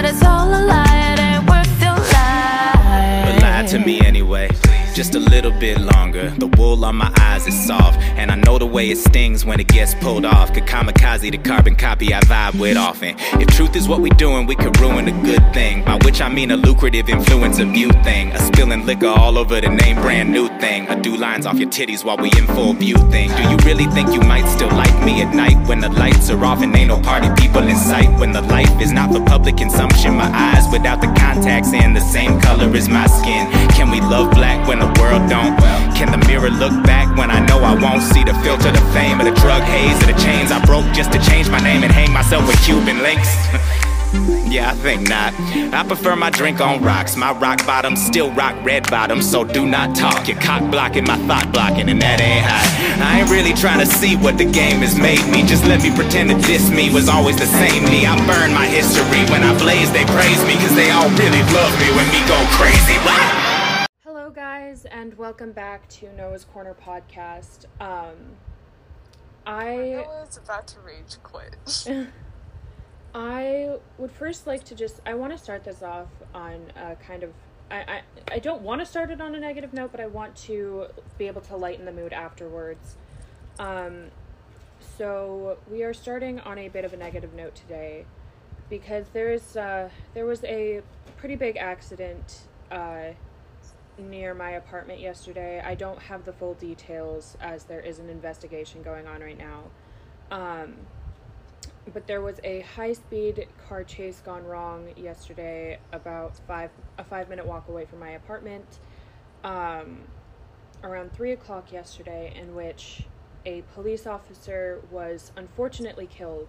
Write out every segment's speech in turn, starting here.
but it's all a lie. It ain't worth your life. But lie to me anyway. Just a little bit longer. The wool on my eyes is soft, and I know the way it stings when it gets pulled off. Could kamikaze the carbon copy I vibe with often. If truth is what we doing, we could ruin a good thing. By which I mean a lucrative influence of you thing. A spilling liquor all over the name brand new thing. A do lines off your titties while we in full view thing. Do you really think you might still like me at night when the lights are off and ain't no party people in sight? When the life is not for public consumption, my eyes without the contacts and the same color as my skin. Can we love black when the world don't? Can the mirror look back when I know I won't see the filter, the fame, or the drug haze, or the chains I broke just to change my name and hang myself with Cuban links? Yeah, I think not. I prefer my drink on rocks. My rock bottom still rock red bottom, so do not talk. You're cock blocking my thought blocking, and that ain't hot. I ain't really trying to see what the game has made me. Just let me pretend that this me was always the same me. I burn my history. When I blaze, they praise me, cause they all really love me when me go crazy. Hello, guys, and welcome back to Noah's Corner podcast. Um, I Noah's about to rage quit. I would first like to just I want to start this off on a kind of I, I, I don't want to start it on a negative note, but I want to be able to lighten the mood afterwards. Um, so we are starting on a bit of a negative note today because there's uh, there was a pretty big accident uh, near my apartment yesterday. I don't have the full details as there is an investigation going on right now. Um, but there was a high speed car chase gone wrong yesterday about five a five minute walk away from my apartment um, around three o'clock yesterday in which a police officer was unfortunately killed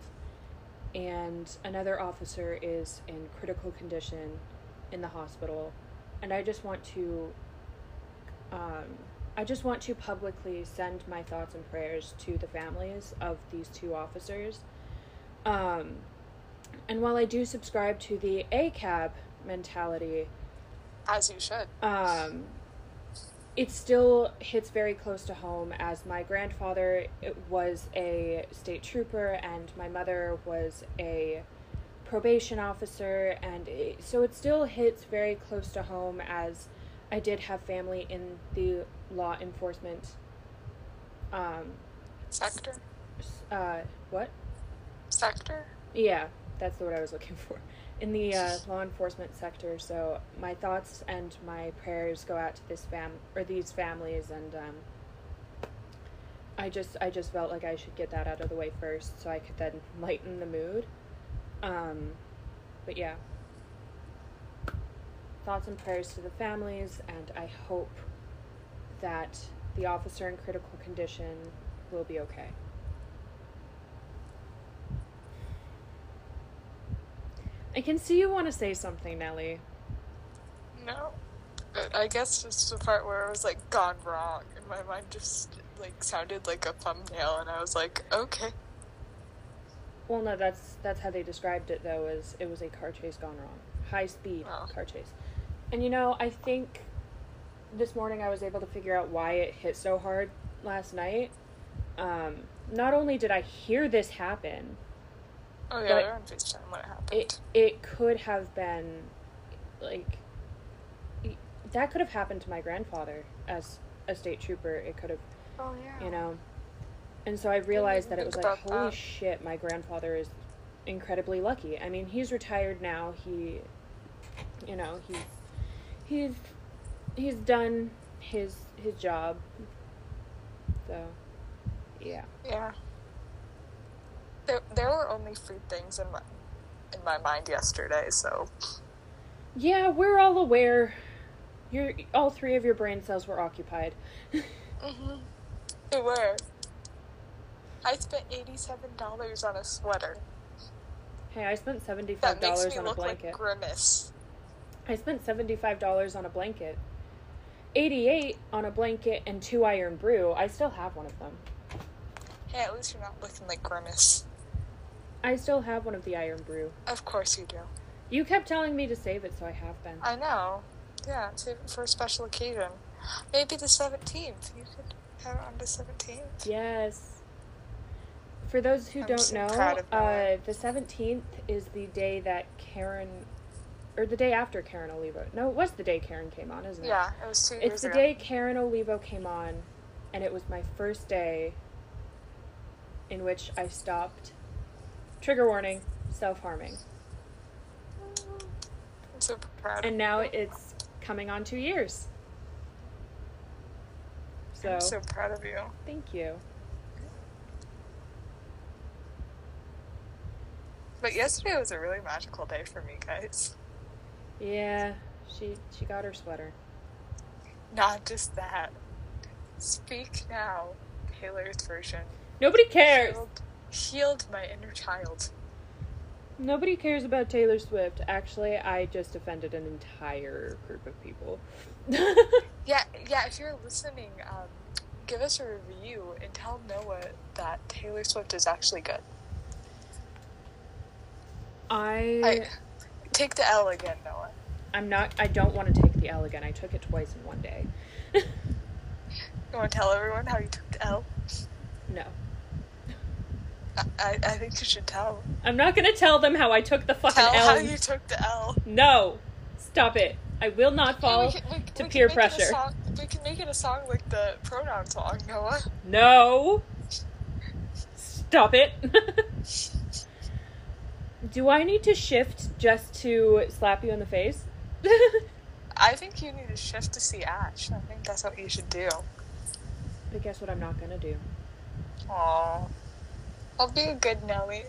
and another officer is in critical condition in the hospital and i just want to um, i just want to publicly send my thoughts and prayers to the families of these two officers um, and while I do subscribe to the ACAB mentality, As you should. um, it still hits very close to home as my grandfather was a state trooper and my mother was a probation officer and it, so it still hits very close to home as I did have family in the law enforcement um Sector? s- uh what Sector? Yeah, that's the word I was looking for. In the uh, law enforcement sector, so my thoughts and my prayers go out to this fam or these families, and um, I just I just felt like I should get that out of the way first, so I could then lighten the mood. Um, but yeah, thoughts and prayers to the families, and I hope that the officer in critical condition will be okay. I can see you want to say something, Nelly. No. I guess just the part where it was like gone wrong and my mind just like sounded like a thumbnail and I was like, okay. Well, no, that's that's how they described it though. Is it was a car chase gone wrong, high speed Oh. car chase, and you know I think this morning I was able to figure out why it hit so hard last night. Um, not only did I hear this happen, Oh yeah, they're on FaceTime when it happened. it it could have been like that could have happened to my grandfather as a state trooper. It could have oh yeah. you know. And so I realized that it was like, holy that. shit, my grandfather is incredibly lucky. I mean, he's retired now. He, you know, he's he's he's done his his job. So, yeah. Yeah. There, there were only three things in my in my mind yesterday, so Yeah, we're all aware. Your all three of your brain cells were occupied. mm-hmm. they were. I spent eighty-seven dollars on a sweater. Hey, I spent seventy That five makes dollars on a look blanket. like Grimace. I spent seventy-five dollars on a blanket. Eighty-eight on a blanket and two Irn-Bru. I still have one of them. Hey, at least you're not looking like Grimace. I still have one of the Irn-Bru. Of course you do. You kept telling me to save it, so I have been. I know. Yeah, save it for a special occasion. Maybe the 17th. You could have it on the 17th. Yes. For those who I'm don't so know, uh, the seventeenth is the day that Karen or the day after Karen Olivo. No, it was the day Karen came on, isn't it? Yeah, it was two years It's the ago. day Karen Olivo came on, and it was my first day in which I stopped. Trigger warning: self harming. I'm so proud. And now it's coming on two years. So, I'm so proud of you. thank you. But yesterday was a really magical day for me, guys. Yeah, she she got her sweater. Not just that. Speak now, Taylor's version. Nobody cares. Healed, healed my inner child. Nobody cares about Taylor Swift. Actually, I just offended an entire group of people. Yeah, yeah. If you're listening, um, give us a review and tell Noah that Taylor Swift is actually good. I I take the L again, Noah. I'm not. I don't want to take the L again. I took it twice in one day. You want to tell everyone how you took the L? no, I, I, I think you should tell. I'm not gonna tell them how I took the fucking Tell L. how you took the L. No, stop it. I will not fall We can- we- to we peer make it a pressure. song- we can make it a song like the pronoun song, Noah. No. Stop it. Do I need to shift just to slap you in the face? I think you need to shift to see Ash. I think that's what you should do. but guess what I'm not gonna do? Aww. I'll be a good Nelly.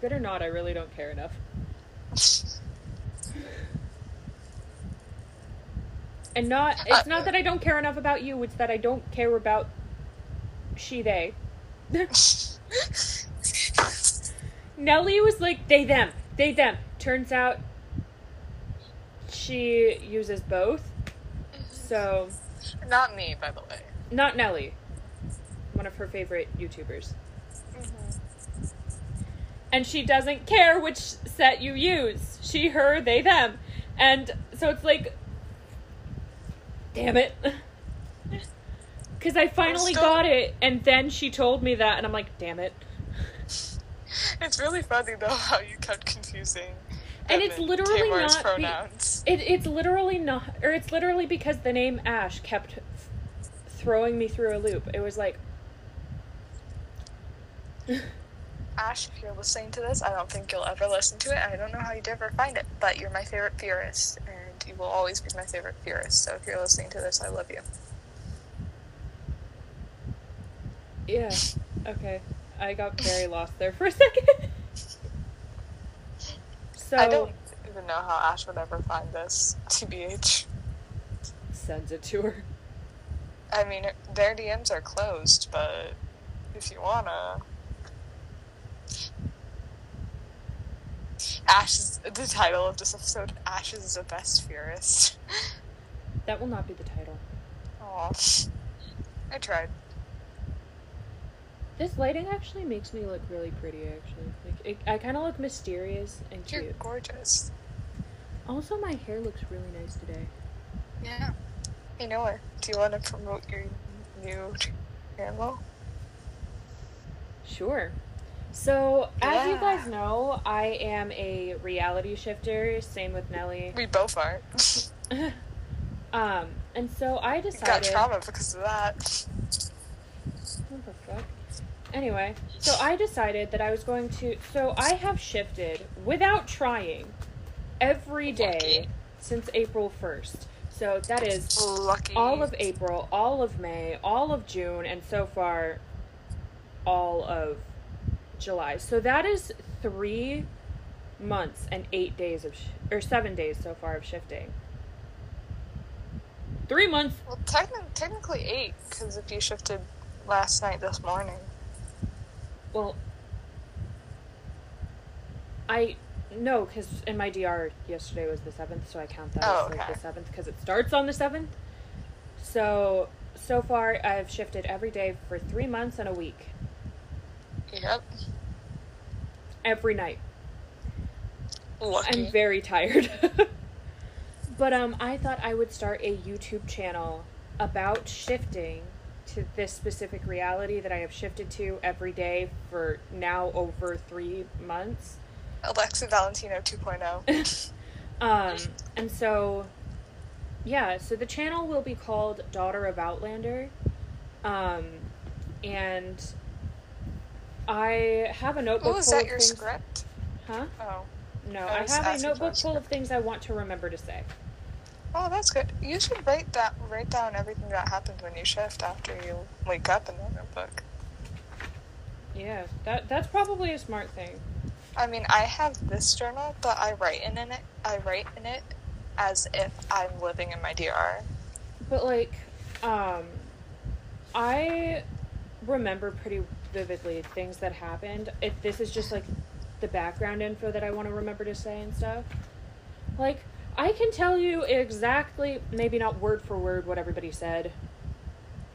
Good or not, I really don't care enough. And not it's uh, not that I don't care enough about you, it's that I don't care about she they. Nellie was like they them, they them. Turns out she uses both. So Not me, by the way. not Nellie. One of her favorite YouTubers. Mm-hmm. And she doesn't care which set you use. She, her, they, them. And so it's like damn it. Cuz I finally still- got it and then she told me that and I'm like, damn it. It's really funny though how you kept confusing. And it's literally Tamar's not be- It, it's literally not, or it's literally because the name Ash kept throwing me through a loop. It was like, Ash, if you're listening to this, I don't think you'll ever listen to it. I don't know how you'd ever find it, but you're my favorite theorist, and you will always be my favorite theorist. So if you're listening to this, I love you. yeah, okay. I got very lost there for a second. so, I don't even know how Ash would ever find this, TBH. sends it to her. I mean, their DMs are closed, but if you wanna. Ash is the title of this episode. Ash is the best theorist. That will not be the title. Aw. I tried. This lighting actually makes me look really pretty, actually. Like, it, I kind of look mysterious and You're cute. gorgeous. Also, my hair looks really nice today. Yeah. You know what? Do you want to promote your new channel? Sure. So, as you guys know, I am a reality shifter. Same with Nelly. We both are. um, and so I You got decided. trauma because of that. What the fuck? Anyway, so I decided that I was going to. So I have shifted without trying every day Lucky. since April 1st. So that is Lucky. all of April, all of May, all of June, and so far all of July. So that is three months and eight days of, sh- or seven days so far of shifting. Three months. Well, techni- technically eight, because if you shifted last night, this morning. Well, I no, because in my DR yesterday was the seventh, so I count that Oh, as like okay. the seventh because it starts on the seventh. So so far, I've shifted every day for three months and a week, Yep. every night. Lucky. I'm very tired. but um I thought I would start a YouTube channel about shifting to this specific reality that I have shifted to every day for now over 3 months. Alexa Valentino oh. 2.0. Um, and so, yeah, so the channel will be called Daughter of Outlander. Um, and I have a notebook Oh, is that your things. script? Huh? Oh. No, I I have a asking for a notebook full of things I want to remember to say. Oh, that's good. You should write that write down everything that happens when you shift after you wake up in the notebook. Yeah, that that's probably a smart thing. I mean, I have this journal, but I write in it. I write in it as if I'm living in my DR. But like, um, I remember pretty vividly things that happened. If this is just like the background info that I want to remember to say and stuff, like I can tell you exactly, maybe not word for word what everybody said,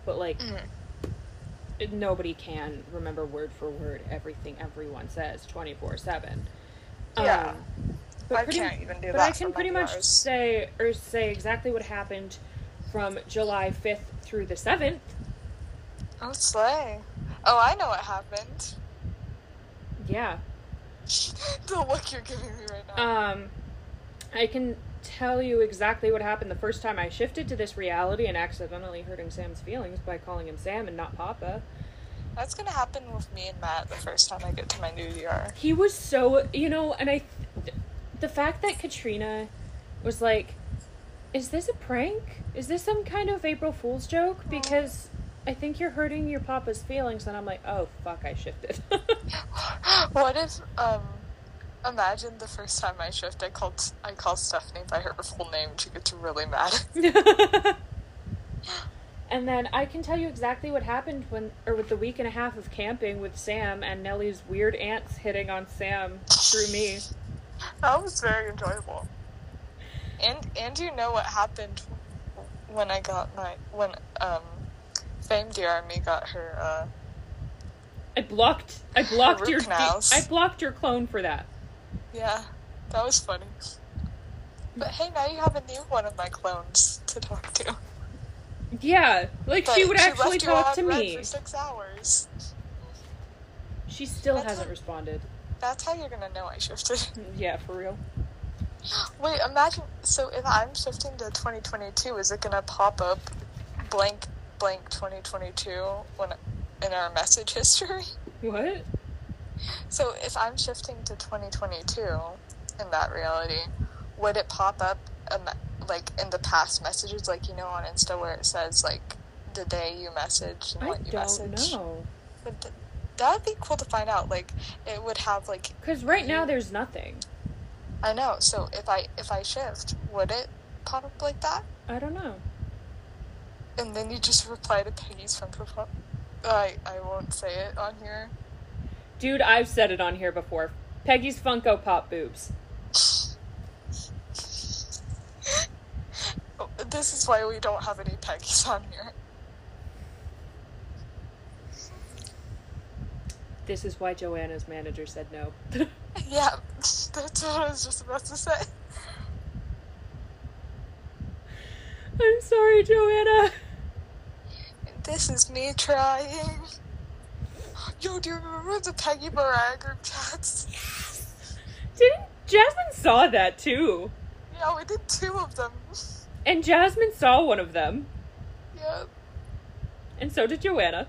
but like Mhm. nobody can remember word for word everything everyone says twenty four seven. Yeah. but I pretty- can't even do but that I can pretty much DRs. say or say exactly what happened from July fifth through the seventh. Oh, slay. Oh, I know what happened. Yeah. the look you're giving me right now. Um, I can tell you exactly what happened the first time I shifted to this reality and accidentally hurting Sam's feelings by calling him Sam and not Papa. That's gonna happen with me and Matt the first time I get to my new DR. He was so, you know, and I, the fact that Katrina was like, "Is this a prank? Is this some kind of April Fool's joke?" Because I think you're hurting your papa's feelings, and I'm like, "Oh fuck, I shifted." what if um imagine the first time I shift I called I call Stephanie by her full name she gets really mad. and then I can tell you exactly what happened when, or with the week and a half of camping with Sam and Nellie's weird aunts hitting on Sam through me. That was very enjoyable. And and you know what happened when I got my when um Fame DR Army got her uh I blocked, I blocked your, canals. I blocked your clone for that. Yeah, that was funny. But hey, now you have a new one of my clones to talk to. Yeah, like But she would actually left you talk to me. for six hours. She still That's hasn't a- responded. That's how you're gonna know I shifted. Yeah, for real. Wait, imagine. So if I'm shifting to 2022, is it gonna pop up blank blank 2022 when in our message history? What? So if I'm shifting to 2022 in that reality, would it pop up like in the past messages, like you know on Insta where it says like the day you message and I what you don't message? know. Would th- that'd be cool to find out. Like it would have like Because right now there's nothing. I know. So if I if I shift, would it pop up like that? I don't know. And then you just reply to Peggy's Funko Pop. I I won't say it on here. Dude, I've said it on here before. Peggy's Funko Pop boobs. This is why we don't have any Peggy's on here. This is why Joanna's manager said no. Yeah, that's what I was just about to say. I'm sorry, Joanna. This is me trying. Yo, do you remember the Peggy Maria group chats? Didn't Jasmine saw that too? Yeah, we did two of them. And Jasmine saw one of them, Yep, and so did Joanna.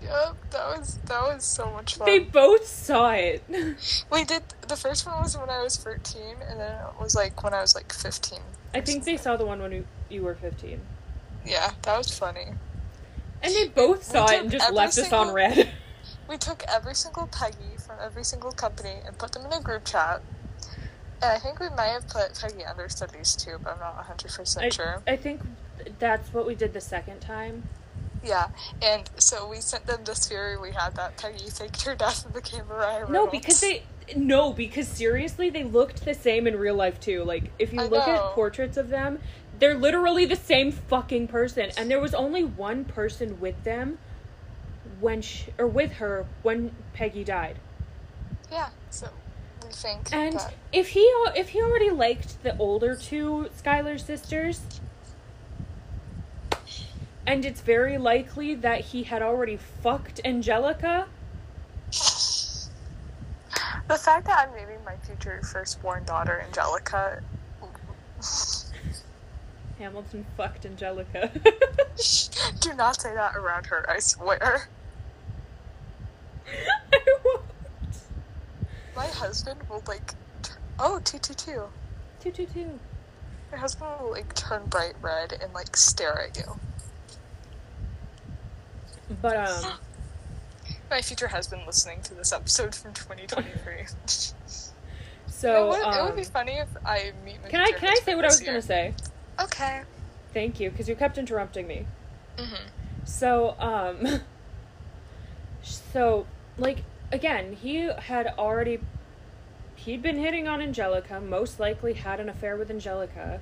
yep. That was that was so much fun. They both saw it. We did the first one was when I was 13, and then it was like when I was like 15. I think they saw the one when you, you were 15. Yeah, that was funny. And they both saw it and just left us on read. We took every single Peggy from every single company and put them in a group chat. And I think we might have put Peggy under studies too, but I'm not 100% I, sure. I think that's what we did the second time. Yeah, and so we sent them this theory we had that Peggy faked her death and became Maria No, Reynolds. because they no, because seriously, they looked the same in real life too. Like if you I look know. at portraits of them, they're literally the same fucking person. And there was only one person with them when she, or with her when Peggy died. Yeah, so we think And that. if he if he already liked the older two Schuyler sisters, and it's very likely that he had already fucked Angelica. The fact that I'm naming my future firstborn daughter Angelica Hamilton fucked Angelica. Do not say that around her, I swear. I won't. My husband will like, t- oh, 222. Two two two. My husband will like turn bright red and like stare at you. But um, My future husband listening to this episode from 2023. so it, would, it would um, be funny if I meet can I can I say what I was this gonna say? Okay. Thank you, because you kept interrupting me. Mm-hmm. So, um, so, like, again, he had already, he'd been hitting on Angelica, most likely had an affair with Angelica.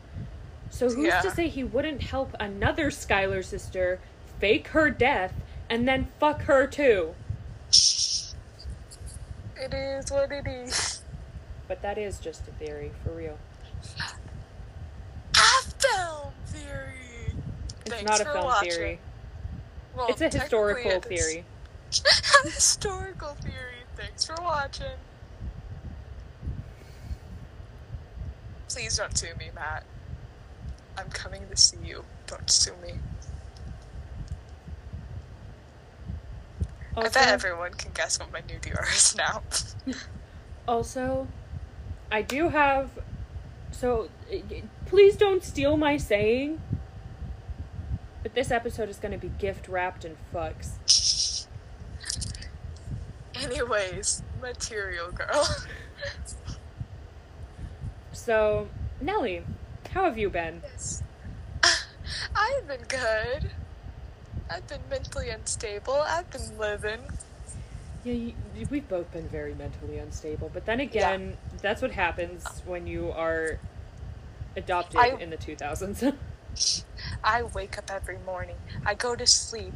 So, who's Yeah. to say he wouldn't help another Schuyler sister fake her death and then fuck her too? It is what it is. But that is just a theory, for real. A film theory. It's Thanks not a film watching. theory. Well, It's a historical technically it is. theory. historical theory. Thanks for watching. Please don't sue me, Matt. I'm coming to see you. Don't sue me. I bet everyone can guess what my new DR is now. Also, I do have. So, please don't steal my saying. But this episode is going to be gift wrapped in fucks. Anyways, material girl. So, Nelly, how have you been? yes. I've been good. I've been mentally unstable. I've been living. Yeah, you, we've both been very mentally unstable. But then again, that's what happens when you are adopted I- in the 2000s. I wake up every morning. I go to sleep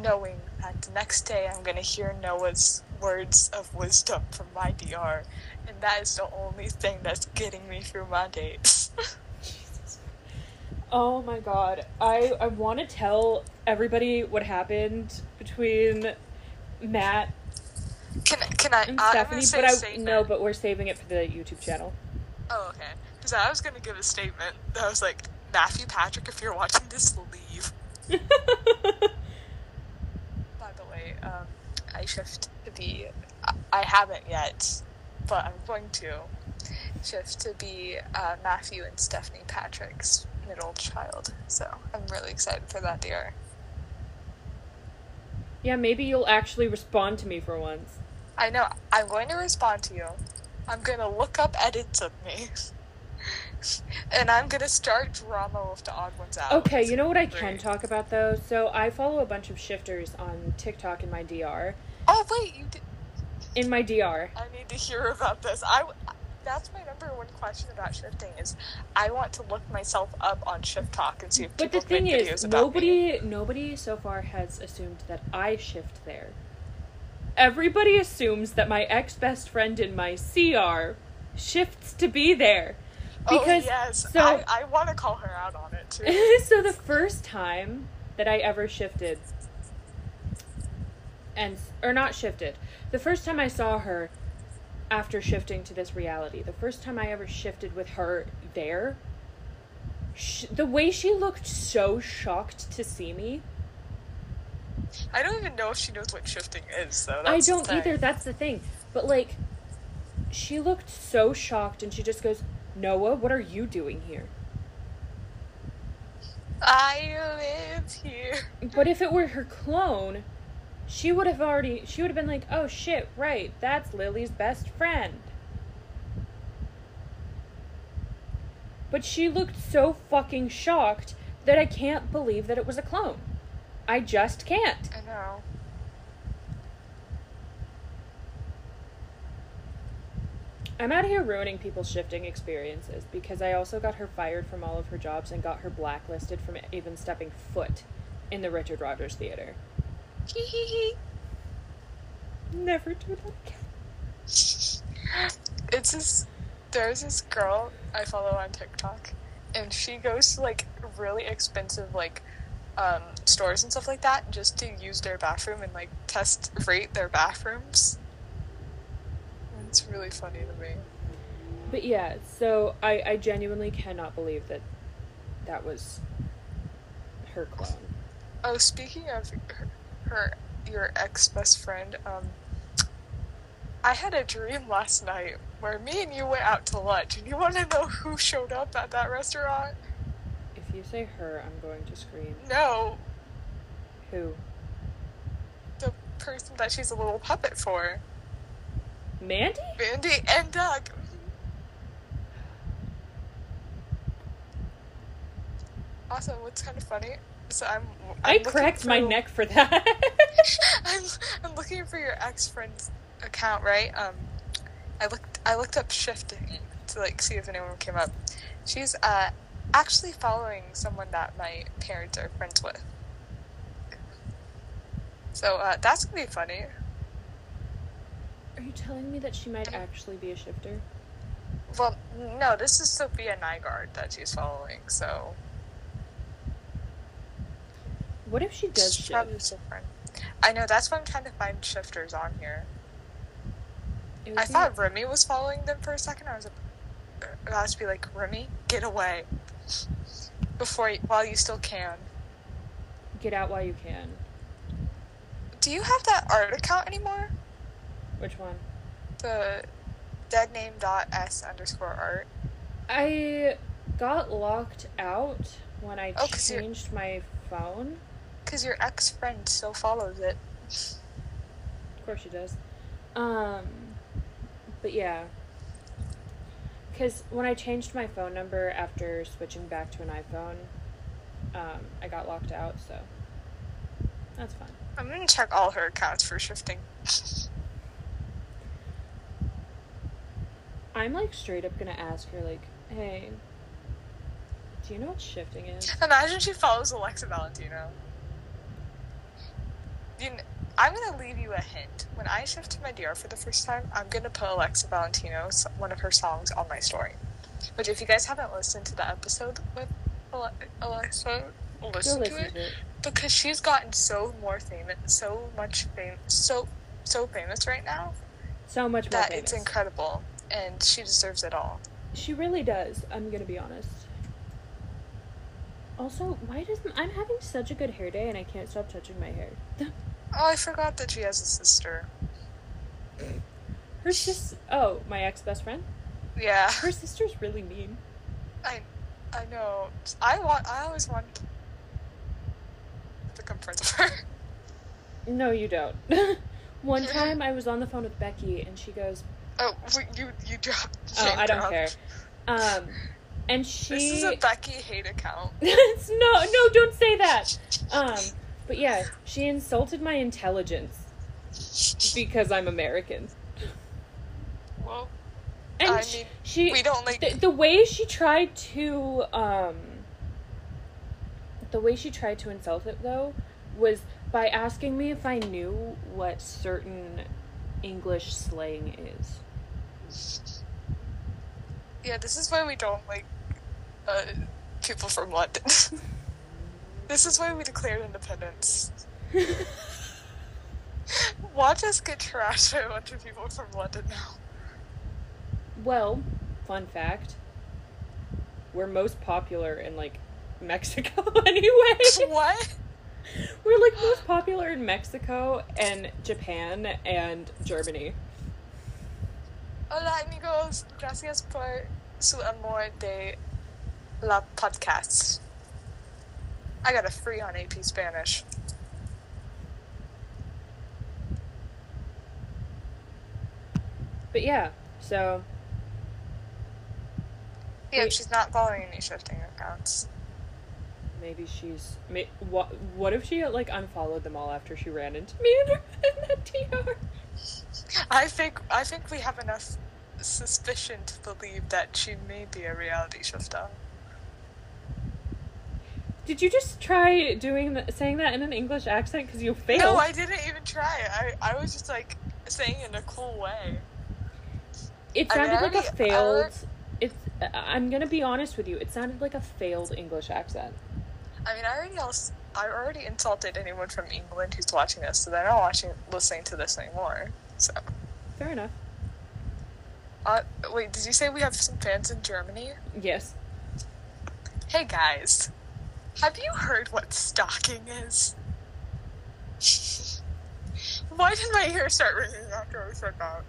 knowing that the next day I'm going to hear Noah's words of wisdom from my DR. And that is the only thing that's getting me through my days. oh my god. I, I want to tell everybody what happened between Matt can, can I? and I'm Stephanie, say but I no, but we're saving it for the YouTube channel. Oh, okay. Because I was going to give a statement that was like, Matthew Patrick, if you're watching this, leave. The um, I shift to be. I- haven't yet, but I'm going to shift to be uh, Matthew and Stephanie Patrick's middle child. So I'm really excited for that DR. yeah, maybe you'll actually respond to me for once. I know. I'm going to respond to you. I'm going to look up edits of me. and I'm going to start drama with the odd ones out. Okay, you know what I can Great. talk about though? So I follow a bunch of shifters on TikTok in my DR. Oh, wait, you did. In my DR. I need to hear about this. I that's my number one question about shifting is I want to look myself up on ShiftTok and see if But the people thing make videos is, about me. nobody nobody so far has assumed that I shift there. Everybody assumes that my ex best friend in my CR shifts to be there. Oh, because oh yes, so I, I want to call her out on it too. so the first time that I ever shifted and or not shifted. The first time I saw her after shifting to this reality, the first time I ever shifted with her there, sh- the way she looked so shocked to see me. I don't even know if she knows what shifting is, though. I That's the don't either. That's the thing. But like she looked so shocked and she just goes, "Noah, what are you doing here?" I live here. But if it were her clone, she would have already she would have been like, "Oh shit, right. That's Lily's best friend." But she looked so fucking shocked that I can't believe that it was a clone. I just can't. I know. I'm out here ruining people's shifting experiences because I also got her fired from all of her jobs and got her blacklisted from even stepping foot in the Richard Rodgers Theater. Never do that again. It's this. There's this girl I follow on TikTok, and she goes to like really expensive like um, stores and stuff like that just to use their bathroom and like test rate their bathrooms. It's really funny to me. but yeah, so I, I genuinely cannot believe that that was her clone. Oh, speaking of her, her your ex best friend, um, I had a dream last night where me and you went out to lunch, and you want to know who showed up at that restaurant? If you say her, I'm going to scream. No, Who? the person that she's a little puppet for, Mandy? Mandy and Doug. Also, what's kind of funny? So I'm. i I'm looking cracked my neck for that. I'm, I'm looking for your ex friend's account, right? Um, I looked I looked up shifting to like see if anyone came up. She's uh actually following someone that my parents are friends with. So uh, that's gonna be funny. Are you telling me that she might actually be a shifter? Well, no, this is Sophia Nygaard that she's following. So What if she does she's probably shift? different. I know that's why I'm trying to find shifters on here. I thought Remy was following them for a second. I was about to be like, Remy, get away before you, while you still can. Get out while you can. Do you have that art account anymore? Which one? The deadname.s underscore art. I got locked out when I Oh, changed my phone. Because your ex friend still follows it. Of course she does. Um, but yeah. Because when I changed my phone number after switching back to an iPhone, um, I got locked out, so that's fine. I'm gonna check all her accounts for shifting. I'm like straight up gonna ask her, like, hey, do you know what shifting is? Imagine she follows Alexa Valentino. You kn- I'm gonna leave you a hint. When I shift to my DR for the first time, I'm gonna put Alexa Valentino, one of her songs, on my story. Which, if you guys haven't listened to the episode with Ale- Alexa, listen, listen to it to it. because she's gotten so more famous, so much fame, so so famous right now So much more that famous. it's incredible, and she deserves it all. She really does. I'm gonna be honest. Also, why doesn't I'm having such a good hair day and I can't stop touching my hair? Oh, I forgot that she has a sister. Her sis. Oh, my ex best friend. Yeah. Her sister's really mean. I, I know. I want. I always want to become friends with her. No, you don't. One time I was on the phone with Becky and she goes, Oh, you you dropped. "Oh, I don't drop. care," um, and she. This is a Becky hate account. It's- no, no, don't say that. Um, but yeah, she insulted my intelligence because I'm American. Well, And I mean, she we don't like. the, the way she tried to um the way she tried to insult it though was by asking me if I knew what certain English slang is. Yeah, this is why we don't like uh, people from London. this is why we declared independence. Watch us get trashed by a bunch of people from London now. well, fun fact. We're most popular in like Mexico anyway. what? We're like most popular in Mexico and Japan and Germany. Hola amigos, gracias por su amor de la podcast. I got a free on AP Spanish. But yeah, so Yeah, Wait. she's not following any shifting accounts. maybe she's. May, what? What if she like unfollowed them all after she ran into me in, her, in that TR? I think I think we have enough suspicion to believe that she may be a reality shifter. Did you just try doing the, saying that in an English accent because you failed? No, I didn't even try. I I was just like saying it in a cool way. it sounded I like a already- failed. already- It's. I'm gonna be honest with you. It sounded like a failed English accent. I mean, I already else I already insulted anyone from England who's watching this, so they're not watching listening to this anymore. So Fair enough. Uh, wait, did you say we have some fans in Germany? Yes. Hey guys, have you heard what stalking is? Why did my ear start ringing after I said that?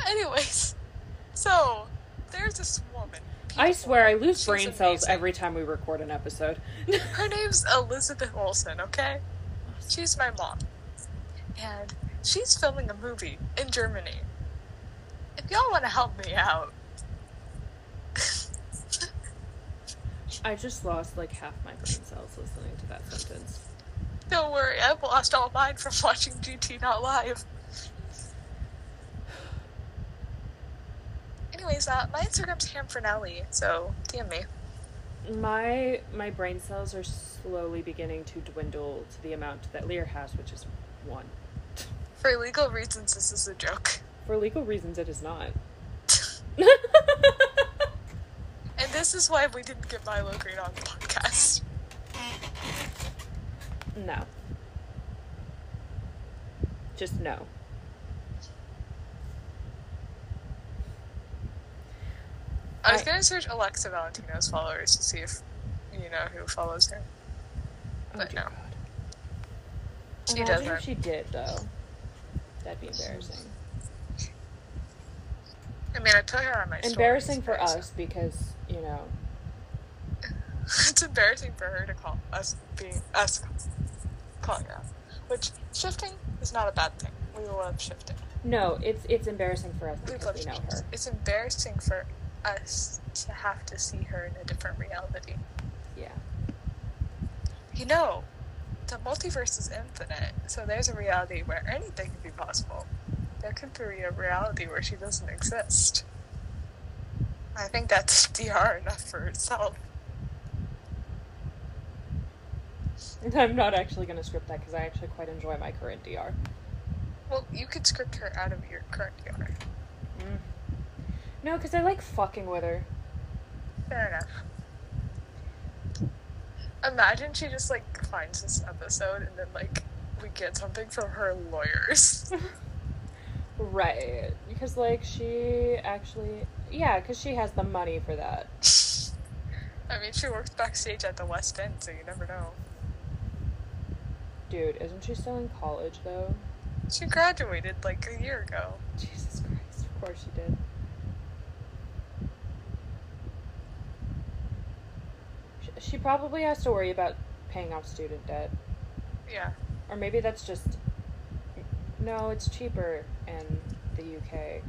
Anyways, so there's this woman. I swear I lose brain cells amazing. every time we record an episode. Her name's Elizabeth Olsen, okay? She's my mom. And she's filming a movie in Germany. If y'all want to help me out, I just lost like half my brain cells listening to that sentence. don't worry, I've lost all mine from watching GT Not Live. Anyways, uh, my Instagram's Ham Fernelli, so DM me. My my brain cells are slowly beginning to dwindle to the amount that Lear has, which is one. For legal reasons, this is a joke. For legal reasons, it is not. And this is why we didn't get Milo Green on the podcast. no. Just no. I was gonna search Alexa Valentino's followers to see if you know who follows her. Oh, But dear no. God. She oh, Imagine doesn't. if she did, though. That'd be embarrassing. I mean, I put her on my stories, Embarrassing for so- us because, you know, it's embarrassing for her to call us being us calling her out. Which shifting is not a bad thing. We love shifting. no, it's it's embarrassing for us because we know shifting. her. It's embarrassing for us to have to see her in a different reality. Yeah. You know, the multiverse is infinite, so there's a reality where anything could be possible. There could be a reality where she doesn't exist. I think that's DR enough for itself. I'm not actually going to script that because I actually quite enjoy my current DR. Well, you could script her out of your current DR. Mm. No, because I like fucking with her. Fair enough. Imagine she just like finds this episode and then like we get something from her lawyers. Right. Because, like, she actually. Yeah, because she has the money for that. I mean, she works backstage at the West End, so you never know. Dude, isn't she still in college, though? She graduated like a year ago. Jesus Christ, of course she did. She probably has to worry about paying off student debt. Yeah. Or maybe that's just. No, it's cheaper in the UK.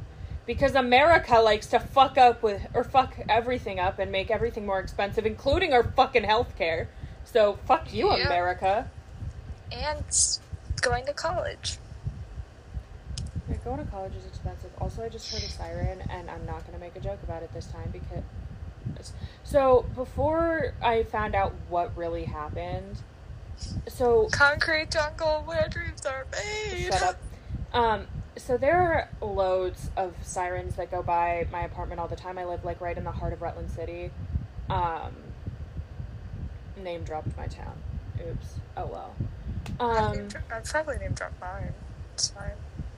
Because America likes to fuck up with. Or fuck everything up and make everything more expensive, including our fucking healthcare. So fuck you, Yeah. America. And going to college. Yeah, going to college is expensive. Also, I just heard a siren, and I'm not going to make a joke about it this time because. So, before I found out what really happened, so. Concrete jungle where dreams are made. Shut up. Um, so, there are loads of sirens that go by my apartment all the time. I live, like, right in the heart of Rutland City. Um, name dropped my town. Oops. Oh well. Um, I've probably name dropped mine. It's fine.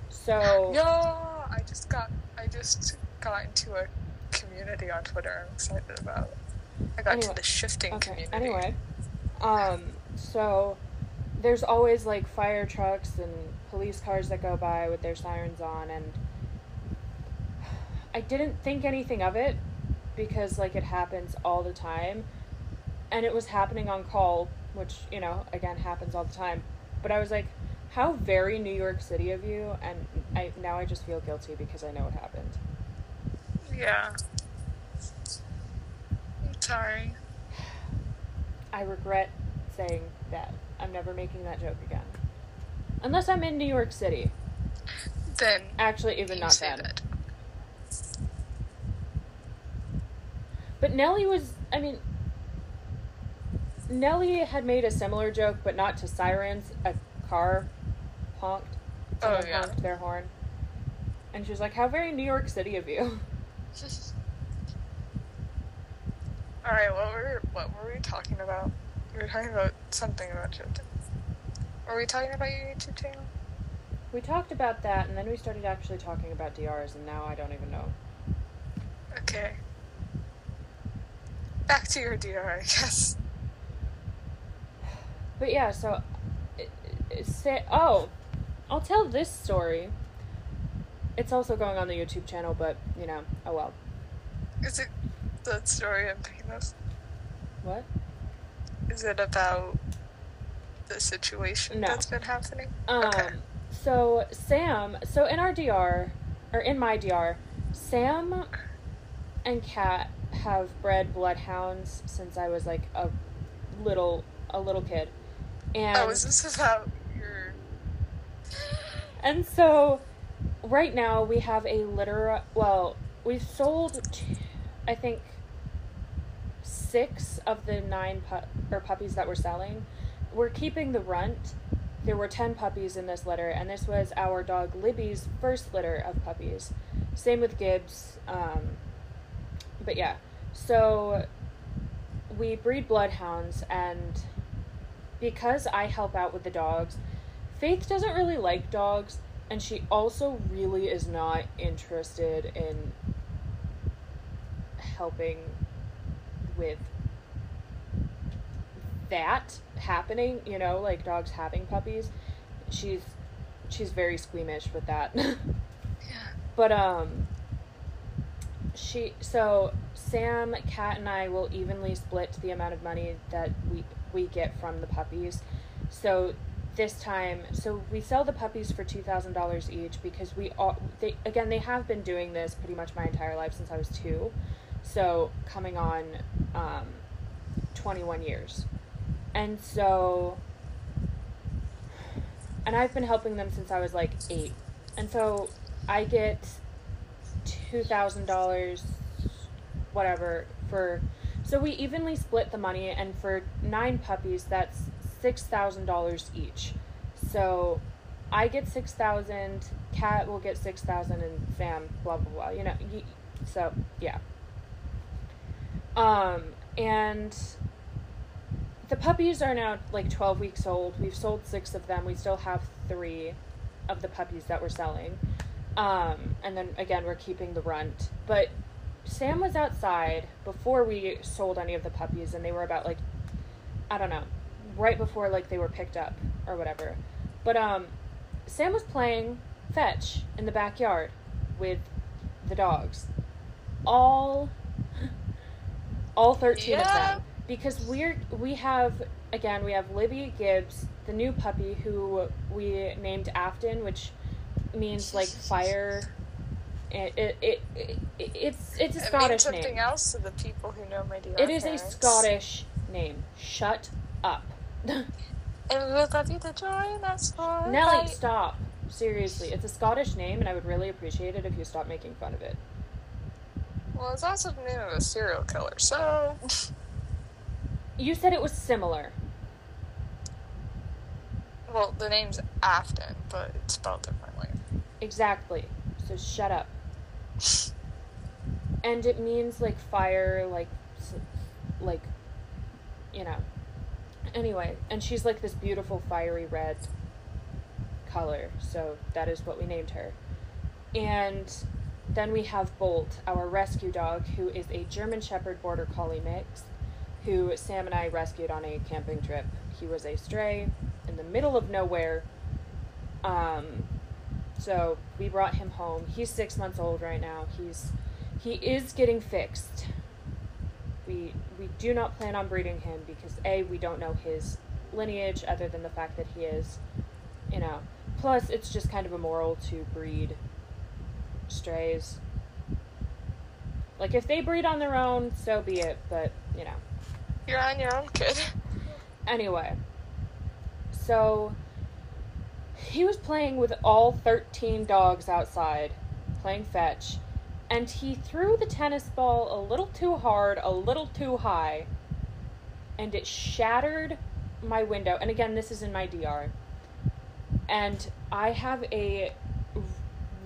so. Yo, I just got I just got into a community on Twitter. I'm excited about. I got Anyway, to the shifting Okay. community. Anyway, um, so there's always like fire trucks and police cars that go by with their sirens on, and I didn't think anything of it because like it happens all the time, and it was happening on call, which you know again happens all the time. But I was like, how very New York City of you, and I now I just feel guilty because I know it happened. Yeah. I'm sorry. I regret saying that. I'm never making that joke again. Unless I'm in New York City. Then Actually, even not then. that. But Nelly was, I mean, Nelly had made a similar joke, but not to sirens. A car honked. Oh, Someone Oh, yeah. honked their horn. And she was like, How very New York City of you. All right, what were what were we talking about? We were talking about something about shifting. Were we talking about your YouTube channel? we talked about that, and then we started actually talking about DRs, and now I don't even know. Okay. Back to your DR, I guess. But yeah, so it, it, say oh, I'll tell this story. It's also going on the YouTube channel, but you know, oh well. Is it the story I'm thinking of? What? Is it about the situation No. that's been happening? Um, Okay. so Sam, so in our DR, or in my DR, Sam and Kat have bred bloodhounds since I was like a little, a little kid, and oh, is this about your. And so, right now we have a litter. Well, we've sold, I think, six of the nine pu- or puppies that we're selling. We're keeping the runt. There were ten puppies in this litter, and this was our dog Libby's first litter of puppies. Same with Gibbs. Um, but yeah, so we breed bloodhounds, and because I help out with the dogs, Faith doesn't really like dogs, and she also really is not interested in helping with that happening, you know, like dogs having puppies. She's she's very squeamish with that. Yeah. But um she so Sam, Kat and I will evenly split the amount of money that we we get from the puppies. So this time so we sell the puppies for $2000 each because we all they again they have been doing this pretty much my entire life since I was 2. So coming on um 21 years. And so and I've been helping them since I was like 8. And so I get two thousand dollars, whatever for. So we evenly split the money, and for nine puppies, that's six thousand dollars each. So I get 6,000, Kat will get six thousand, and Sam, blah blah blah. You know, so yeah. Um, and the puppies are now like 12 weeks old. We've sold six of them. We still have three of the puppies that we're selling. Um, and then again, we're keeping the runt. But Sam was outside before we sold any of the puppies, and they were about like, I don't know, right before like they were picked up or whatever. But um, Sam was playing fetch in the backyard with the dogs. All all 13 of them because we're we have again we have Libby Gibbs the new puppy who we named Afton which means like fire it it, it, it it's it's a It Scottish something name else to the people who know my DR it is a. Scottish name shut up And we would love you to join us for Nelly stop seriously it's a Scottish name and I would really appreciate it if you stopped making fun of it Well, it's also the name of a serial killer, so you said it was similar well, the name's Afton, but it's spelled differently. Exactly. So shut up. and it means like fire, like, like, you know. Anyway, and she's like this beautiful fiery red color, so that is what we named her. And then we have Bolt, our rescue dog, who is a German Shepherd Border Collie mix, who Sam and I rescued on a camping trip. He was a stray in the middle of nowhere. Um, so we brought him home. He's six months old right now. He's he is getting fixed. We we do not plan on breeding him because a we don't know his lineage other than the fact that he is, you know. Plus, it's just kind of immoral to breed strays. Like if they breed on their own, so be it. But you know. You're on your own, kid. Anyway, so he was playing with all 13 dogs outside, playing fetch, and he threw the tennis ball a little too hard, a little too high, and it shattered my window. And again, this is in my DR. And I have a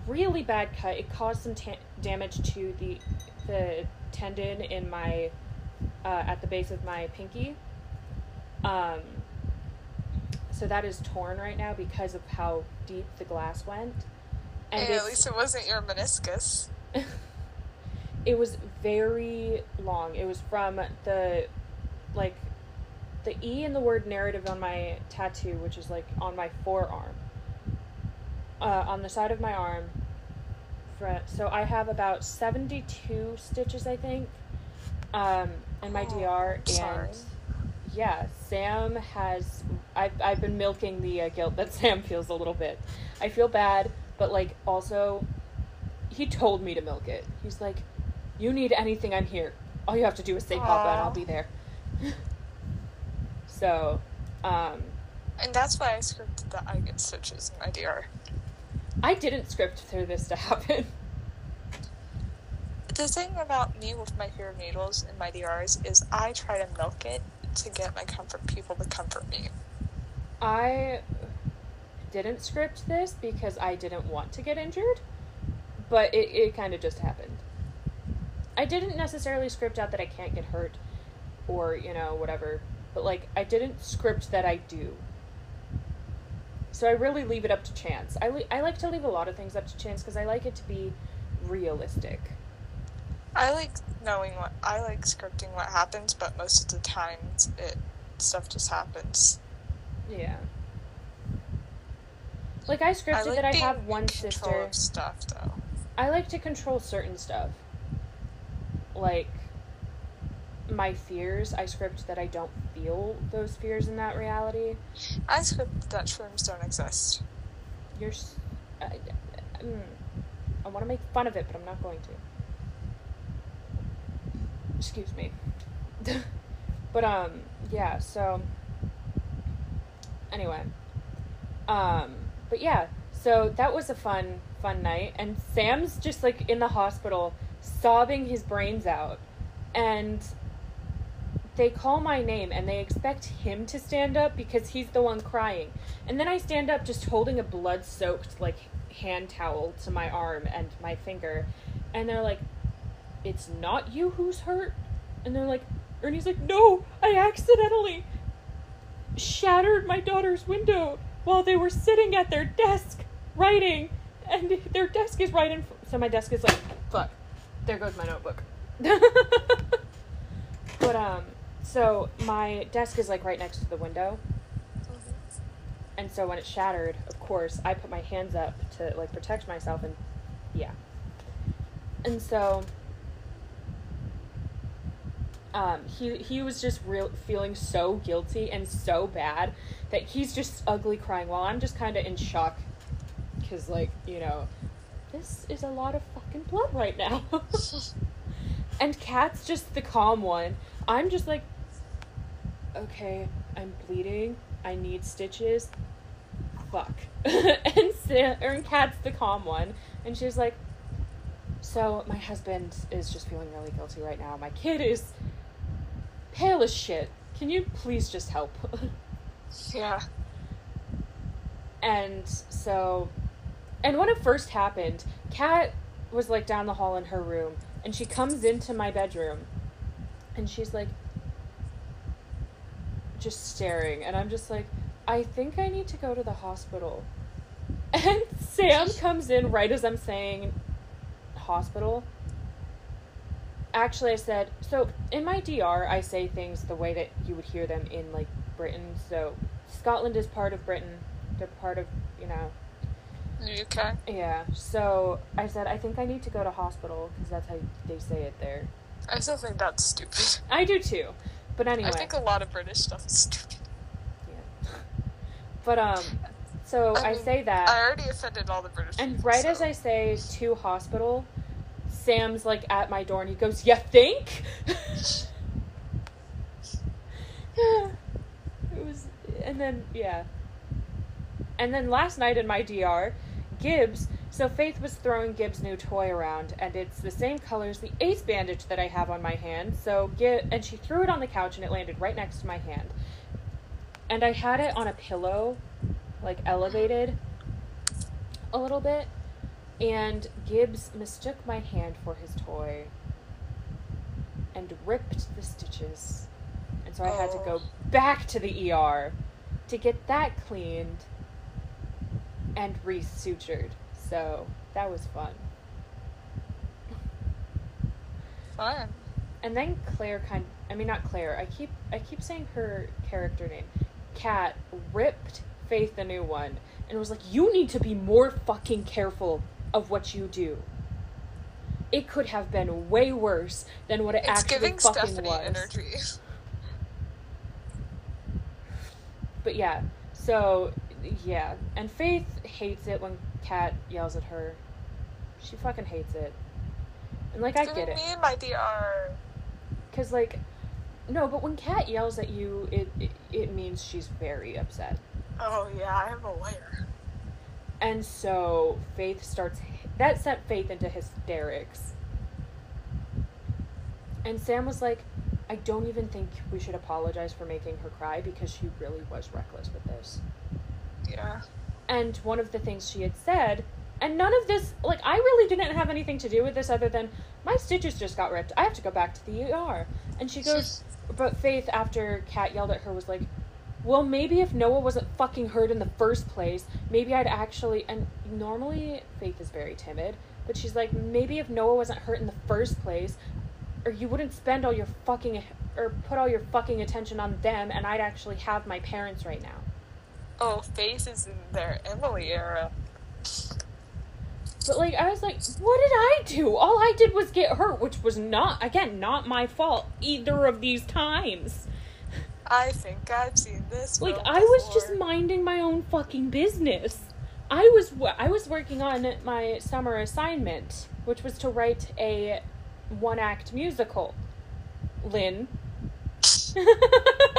really bad cut. It caused some ta- damage to the the tendon in my uh, at the base of my pinky. Um, so that is torn right now because of how deep the glass went. And Hey, at least it wasn't your meniscus. it was very long. It was from the like the E in the word narrative on my tattoo, which is like on my forearm. Uh, on the side of my arm. So I have about 72 stitches, I think, um, in my Oh, DR. And yeah, Sam has. I've, I've been milking the uh, guilt that Sam feels a little bit. I feel bad, but like also, he told me to milk it. He's like, "You need anything, I'm here. All you have to do is say Papa, and I'll be there." so, um, And that's why I scripted that I get stitches in my DR. I didn't script for this to happen. The thing about me with my fear of needles and my DRs is I try to milk it to get my comfort people to comfort me. I didn't script this because I didn't want to get injured, but it, it kind of just happened. I didn't necessarily script out that I can't get hurt or, you know, whatever, but like, I didn't script that I do. So I really leave it up to chance. I, li- I like to leave a lot of things up to chance because I like it to be realistic. I like knowing what I like scripting what happens, but most of the times it stuff just happens. Yeah. Like, I scripted I like that I have one sister. of stuff though. I like to control certain stuff. Like my fears, I script that I don't feel those fears in that reality. I script that shrooms don't exist. You're s- I, I, mm, I want to make fun of it, but I'm not going to. Excuse me. but um yeah, so anyway. Um but yeah, so that was a fun fun night and Sam's just like in the hospital sobbing his brains out and they call my name and they expect him to stand up because he's the one crying. And then I stand up just holding a blood soaked like hand towel to my arm and my finger. And they're like, It's not you who's hurt? And they're like, Ernie's like, No, I accidentally shattered my daughter's window while they were sitting at their desk writing. And their desk is right in front. So my desk is like, fuck. There goes my notebook. but, um, so my desk is like right next to the window. And so when it shattered, of course, I put my hands up to like protect myself and yeah. And so um he he was just real feeling so guilty and so bad that he's just ugly crying while I'm just kind of in shock cuz like, you know, this is a lot of fucking blood right now. and Kat's just the calm one. I'm just like okay, I'm bleeding. I need stitches. Fuck. and or er, and Kat's the calm one, and she's like, "So my husband is just feeling really guilty right now. My kid is pale as shit. Can you please just help?" Yeah. and so, and when it first happened, Kat was like down the hall in her room, and she comes into my bedroom, and she's like, just staring, and I'm just like, I think I need to go to the hospital. And Sam comes in right as I'm saying hospital. Actually, I said, so in my DR, I say things the way that you would hear them in like Britain. So Scotland is part of Britain. They're part of, you know, UK. yeah. So I said, I think I need to go to hospital because that's how they say it there. I still think that's stupid. I do too. But anyway. I think a lot of British stuff is stupid. Yeah. But um, so I, mean, say that, I already offended all the British. and people, right as I say to hospital, Sam's like at my door, and he goes, "You think?" it was, and then yeah, and then last night in my DR, Gibbs. So Faith was throwing Gibbs' new toy around, and it's the same color as the ace bandage that I have on my hand. So Gib, and she threw it on the couch, and it landed right next to my hand. And I had it on a pillow, like elevated a little bit, and Gibbs mistook my hand for his toy and ripped the stitches. And so I had to go Oh. back to the ER to get that cleaned and resutured. So that was fun. Fun. And then Claire kind I mean not Claire, I keep I keep saying her character name. Kat ripped Faith the new one and was like, You need to be more fucking careful of what you do. It could have been way worse than what it It's actually giving fucking Stephanie was. energy. But yeah, so yeah, and Faith hates it when Kat yells at her. She fucking hates it. And like I get it. me and my DR. Cause like, no, but when Kat yells at you, it, it it means she's very upset, Oh yeah, I am aware. and so Faith starts. That sent Faith into hysterics. And Sam was like, "I don't even think we should apologize for making her cry because she really was reckless with this." Yeah. And one of the things she had said, and none of this, like, I really didn't have anything to do with this other than my stitches just got ripped. I have to go back to the ER. And she goes, but Faith, after Kat yelled at her, was like, well, maybe if Noah wasn't fucking hurt in the first place, maybe I'd actually. And normally, Faith is very timid, but she's like, maybe if Noah wasn't hurt in the first place, or you wouldn't spend all your fucking. or put all your fucking attention on them, and I'd actually have my parents right now. Oh, Faith is in their Emily era. But like I was like, what did I do? All I did was get hurt, which was not again not my fault either of these times. I think I've seen this. Like I was just minding my own fucking business. I was I was working on my summer assignment, which was to write a one act musical. Lin.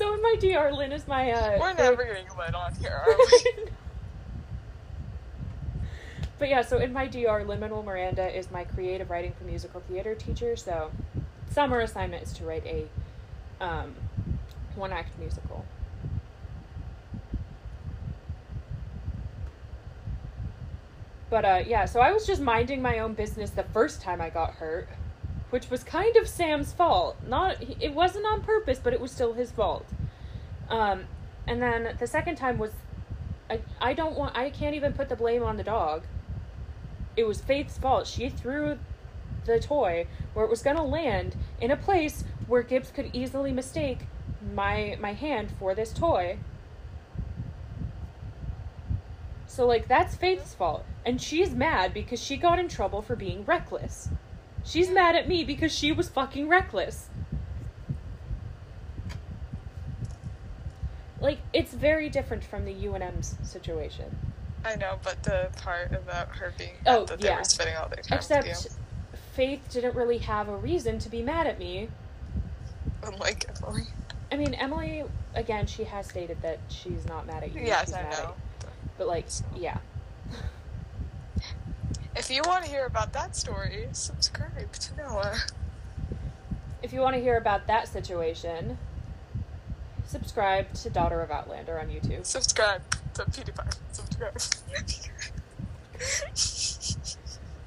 so in my DR, Lin is my uh We're never getting lit on here, are we? But yeah, so in my DR, Lin Manuel Miranda is my creative writing for musical theater teacher. So, summer assignment is to write a um, one act musical. But uh, yeah, so I was just minding my own business the first time I got hurt, which was kind of Sam's fault. Not it wasn't on purpose, but it was still his fault. Um, and then the second time was I, I don't want I can't even put the blame on the dog. It was Faith's fault. She threw the toy where it was gonna land in a place where Gibbs could easily mistake my my hand for this toy. So like that's Faith's fault. And she's mad because she got in trouble for being reckless. She's mad at me because she was fucking reckless. Like it's very different from the UNM's situation. I know, but the part about her being Oh, that they yeah. were spending all their time Except Faith didn't really have a reason to be mad at me. Unlike Emily. I mean, Emily, again, she has stated that she's not mad at you. Yes, she's I mad at know. you. But, like, yeah. If you want to hear about that story, subscribe to Noah. If you want to hear about that situation, subscribe to Daughter of Outlander on YouTube. Subscribe to PewDiePie. Subscribe.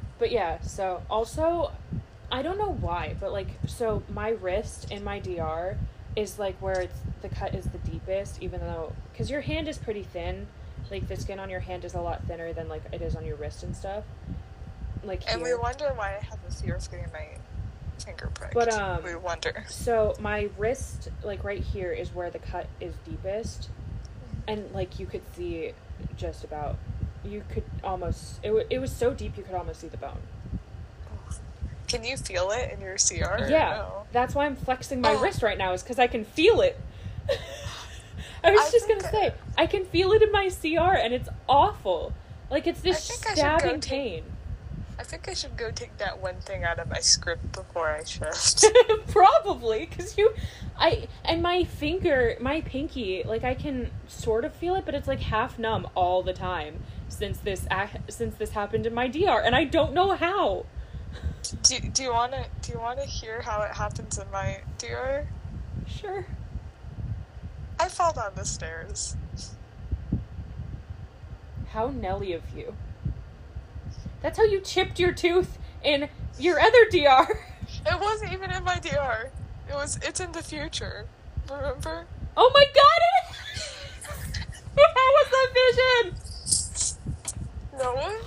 But yeah, so also, I don't know why, but like, so my wrist in my DR is like where it's the cut is the deepest, even though because your hand is pretty thin, like the skin on your hand is a lot thinner than like it is on your wrist and stuff. Like and we wonder why I have a fear of getting my finger pricked. But, um, we wonder. So my wrist, like right here, is where the cut is deepest, and like you could see just about. You could almost. It, w- it was so deep you could almost see the bone. Can you feel it in your CR? Yeah, no? that's why I'm flexing my Oh. wrist right now. Is because I can feel it. I was I just gonna say I can feel it in my CR, and it's awful. Like it's this I stabbing pain. I think I should go take that one thing out of my script before I shift. Probably because you, I and my finger, my pinky, like I can sort of feel it, but it's like half numb all the time since this since this happened in my DR, and I don't know how. do, do you wanna do you wanna hear how it happens in my DR? Sure. I fall down the stairs. How Nelly of you. That's how you chipped your tooth in your other DR. It wasn't even in my DR. It was it's in the future. Remember? Oh my god! How was that vision? No,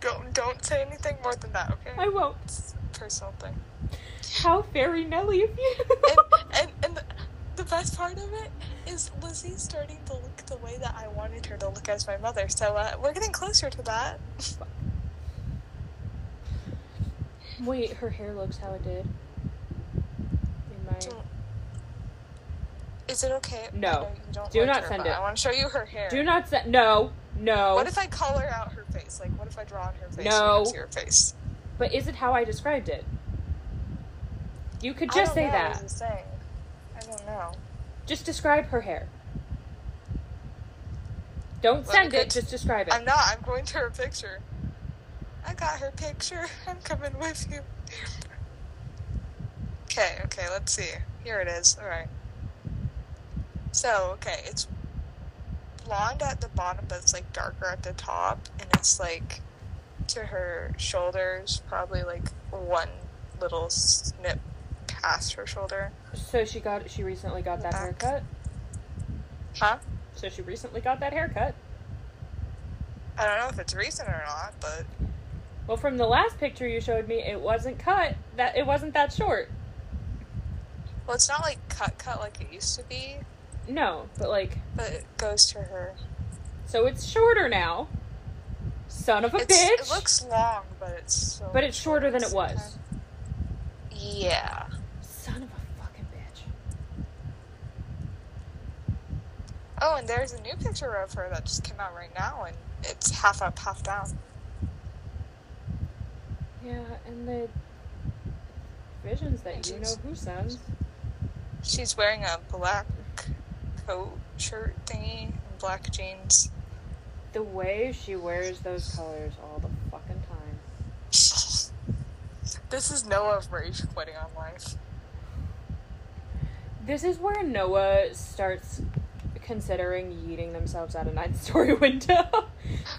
don't don't say anything more than that. Okay, I won't. It's a personal thing. How very Nelly of you. And and, and the, the best part of it is Lizzie's starting to look the way that I wanted her to look as my mother. So uh, we're getting closer to that. Wait, her hair looks how it did. In my... Is it okay? No. Don't like not her, send it. I want to show you her hair. Do not send. no, no. What if I color out her face? Like, what if I draw on her face? No. See her face. But is it how I described it? You could just don't say know, that. I was saying. I don't know. Just describe her hair. Don't Let send it, just describe it. I'm not. I'm going to her picture. I got her picture. I'm coming with you. Okay, okay, let's see. Here it is. Alright. So, okay, it's blonde at the bottom, but it's like darker at the top, and it's like to her shoulders, probably like one little snip past her shoulder. So she got she recently got that Back. haircut. Huh? So she recently got that haircut. I don't know if it's recent or not, but Well, from the last picture you showed me, it wasn't cut. That it wasn't that short. well, it's not like cut cut like it used to be, No, but like but it goes to her. so it's shorter now. Son of a It's, bitch. It looks long, but it's so but it's shorter than it short at the was. Yeah. Son of a fucking bitch. Oh, and there's a new picture of her that just came out right now, and it's half up, half down. Yeah, and the visions that you know who sends. She's wearing a black coat, shirt thingy, black jeans. The way she wears those colors all the fucking time. This is Noah rage quitting on life. This is where Noah starts considering yeeting themselves out a ninth story window.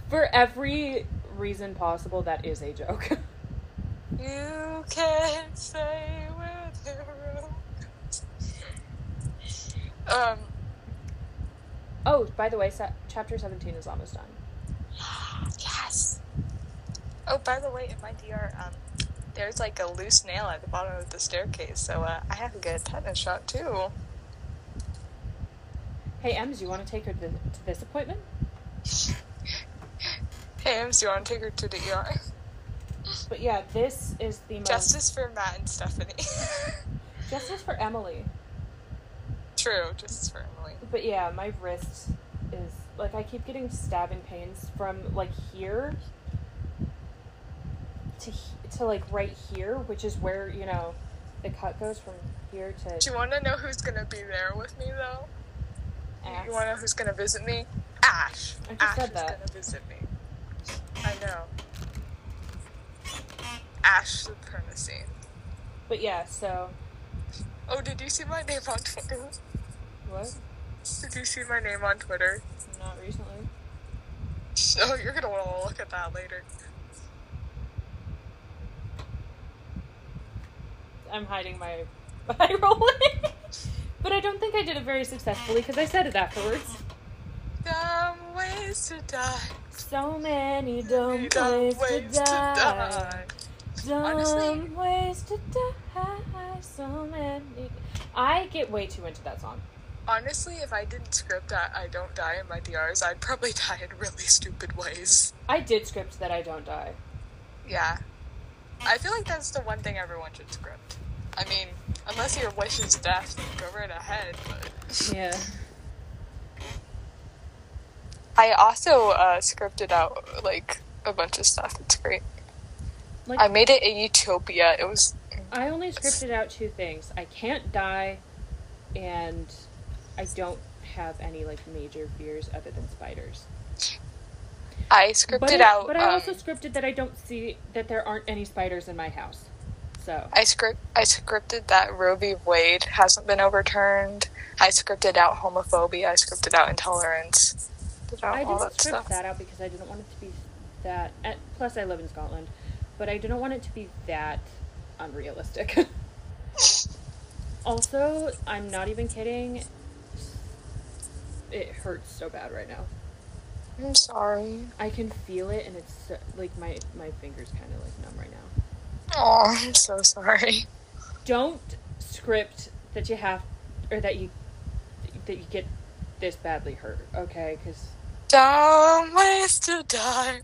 For every reason possible, that is a joke. You can't say where the road. Um, oh, by the way, sa- chapter 17 is almost done. yes. Oh, by the way, in my DR, um, there's like a loose nail at the bottom of the staircase, so uh, I have to get a tetanus shot too. Hey, Ems, you want to take her to, to this appointment? Hey, Ems, do you want to take her to the ER? But yeah, this is the most. Justice for Matt and Stephanie. Justice for Emily. True, justice for Emily. But yeah, my wrist is like I keep getting stabbing pains from like here to to like right here, which is where you know the cut goes from here to Do you want to know who's gonna be there with me though? You want to know who's gonna visit me? Ash. I just Ash said is gonna visit me. I know. Ash supremacy. But yeah, so Oh, did you see my name on Twitter? what? Did you see my name on Twitter? Not recently. Oh, you're gonna want to look at that later. I'm hiding my eye rolling. but I don't think I did it very successfully because I said it afterwards. Dumb ways to die. So many dumb Dumb ways, ways to die. Dumb Honestly- ways to die. So many. I get way too into that song. Honestly, if I didn't script that I don't die in my DRs, I'd probably die in really stupid ways. I did script that I don't die. Yeah. I feel like that's the one thing everyone should script. I mean, unless your wish is death, go right ahead, but. Yeah. I also uh, scripted out, like, a bunch of stuff. It's great. Like I made it a utopia. It was. I only scripted out two things. I can't die, and I don't have any like major fears other than spiders. I scripted But, out. but I um, also scripted that I don't see that there aren't any spiders in my house. So I script I scripted that Roe v. Wade hasn't been overturned. I scripted out homophobia. I scripted out intolerance. Out I all didn't that script stuff. that out because I didn't want it to be that. Plus, I live in Scotland, but I didn't want it to be that unrealistic. also, I'm not even kidding. it hurts so bad right now. I'm sorry. I can feel it, and it's so, like my my fingers kind of like numb right now. Oh, I'm so sorry. Don't script that you have, or that you that you get this badly hurt. Okay, because Dumb ways to die.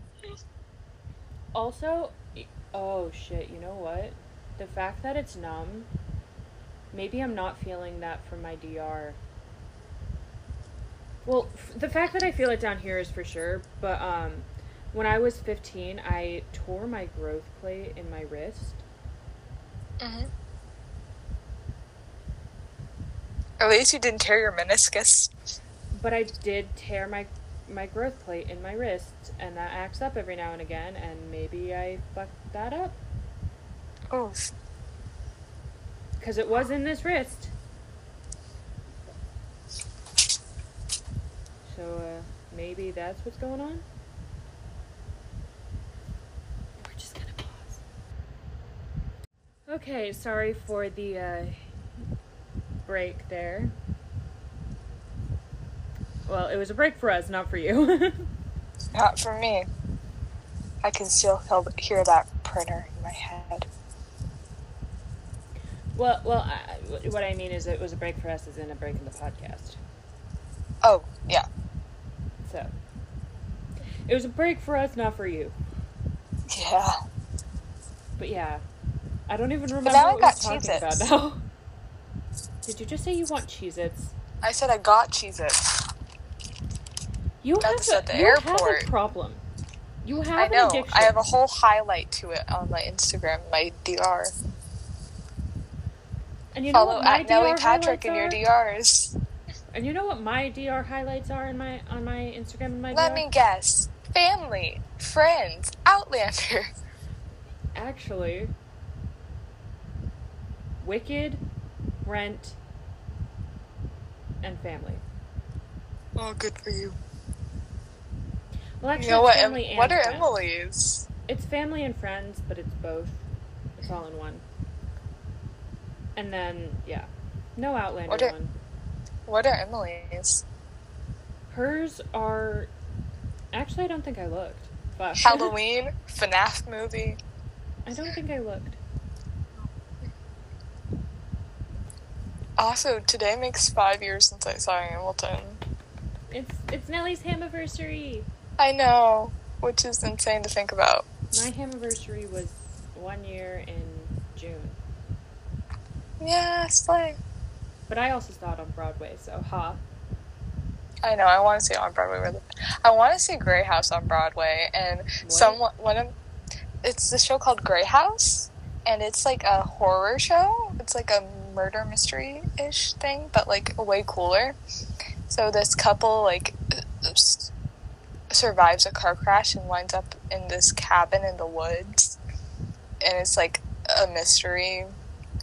also, oh shit, you know what? The fact that it's numb. Maybe I'm not feeling that from my DR. Well, f- the fact that I feel it down here is for sure, but um, when I was 15, I tore my growth plate in my wrist. Mm-hmm. At least you didn't tear your meniscus. But I did tear my my growth plate in my wrist, and that acts up every now and again, and maybe I fucked that up Oh. because it was in this wrist. So uh, maybe that's what's going on. We're just gonna pause. Okay, sorry for the uh, break there. Well, it was a break for us, not for you. Not for me. I can still hear that printer in my head. well, well, I, what I mean is it was a break for us, as in a break in the podcast. Oh, yeah. So it was a break for us, not for you. Yeah. But yeah, I don't even remember now I what got we were talking about Cheez-Its. now. Did you just say you want Cheez-Its? I said I got Cheez Its. You Got have a, at the you have a problem. You have I know. addiction. I have a whole highlight to it on my Instagram, my DR. and you know Follow what my at Nellie DR Patrick in your DRs. And you know what my DR highlights are in my on my Instagram and my Let DR? me guess. Family, friends, Outlander. Actually, Wicked, Rent, and Family. Oh, good for you. Well, actually, You know what? Em- what are friends. Emily's? It's family and friends, but it's both. It's all in one. And then, yeah, no Outlander What are- one. What are Emily's? Hers are. Actually, I don't think I looked. Fuck. Halloween, FNAF movie. I don't think I looked. Also, today makes five years since I saw Hamilton. It's it's Nellie's anniversary. I know, which is insane to think about. My anniversary was one year in June, Yeah, slay. but I also saw it on Broadway. So ha. I know. I want to see it on Broadway. Really. I want to see Grey House on Broadway, and someone one of it's the show called Grey House, and it's like a horror show. It's like a murder mystery ish thing, but like way cooler. So this couple like survives a car crash and winds up in this cabin in the woods, and it's like a mystery,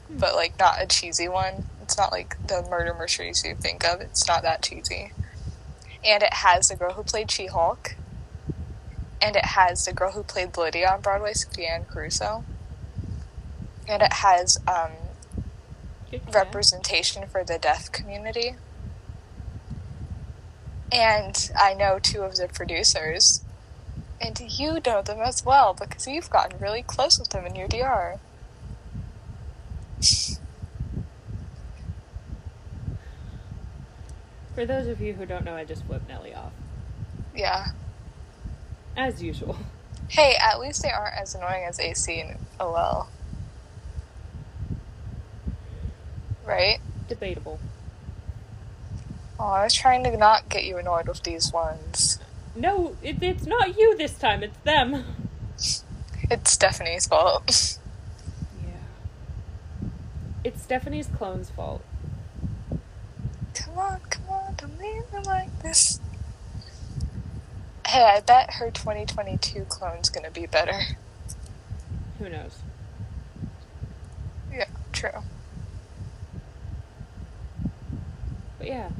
but like not a cheesy one. It's not like the murder mysteries you think of. It's not that cheesy and it has the girl who played She-Hulk, and it has the girl who played Lydia on Broadway, Sophia Anne Caruso, and it has um, representation for the deaf community. And I know two of the producers, and you know them as well because you've gotten really close with them in your DR. For those of you who don't know, I just flipped Nellie off Yeah. as usual. Hey, at least they aren't as annoying as AC and OL. Right? Debatable. Oh, I was trying to not get you annoyed with these ones. No, it, it's not you this time. It's them. It's Stephanie's fault. Yeah. It's Stephanie's clone's fault. come on, come on, don't leave me like this. Hey, I bet her 2022 clone's gonna be better. Who knows? Yeah, true. But yeah.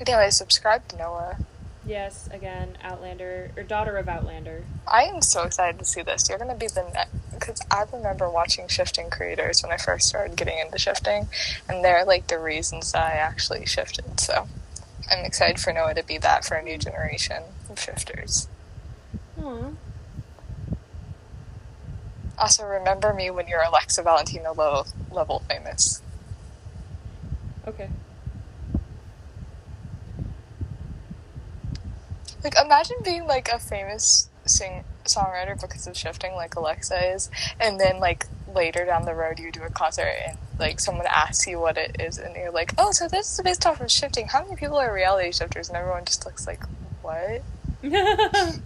Anyway, subscribe to Noah. Yes, again, Outlander, or Daughter of Outlander. I am so excited to see this. You're gonna be the next. Because I remember watching shifting creators when I first started getting into shifting, and they're like the reasons that I actually shifted. So I'm excited for Noah to be that for a new generation of shifters. Aw. Also, remember me when you're Alexa Valentino level, level famous. Okay. Like, imagine being like a famous sing songwriter because of shifting, like Alexa is, and then like later down the road you do a concert and like someone asks you what it is, and you're like, "Oh, so this is based off of shifting. How many people are reality shifters?" And everyone just looks like, "What?"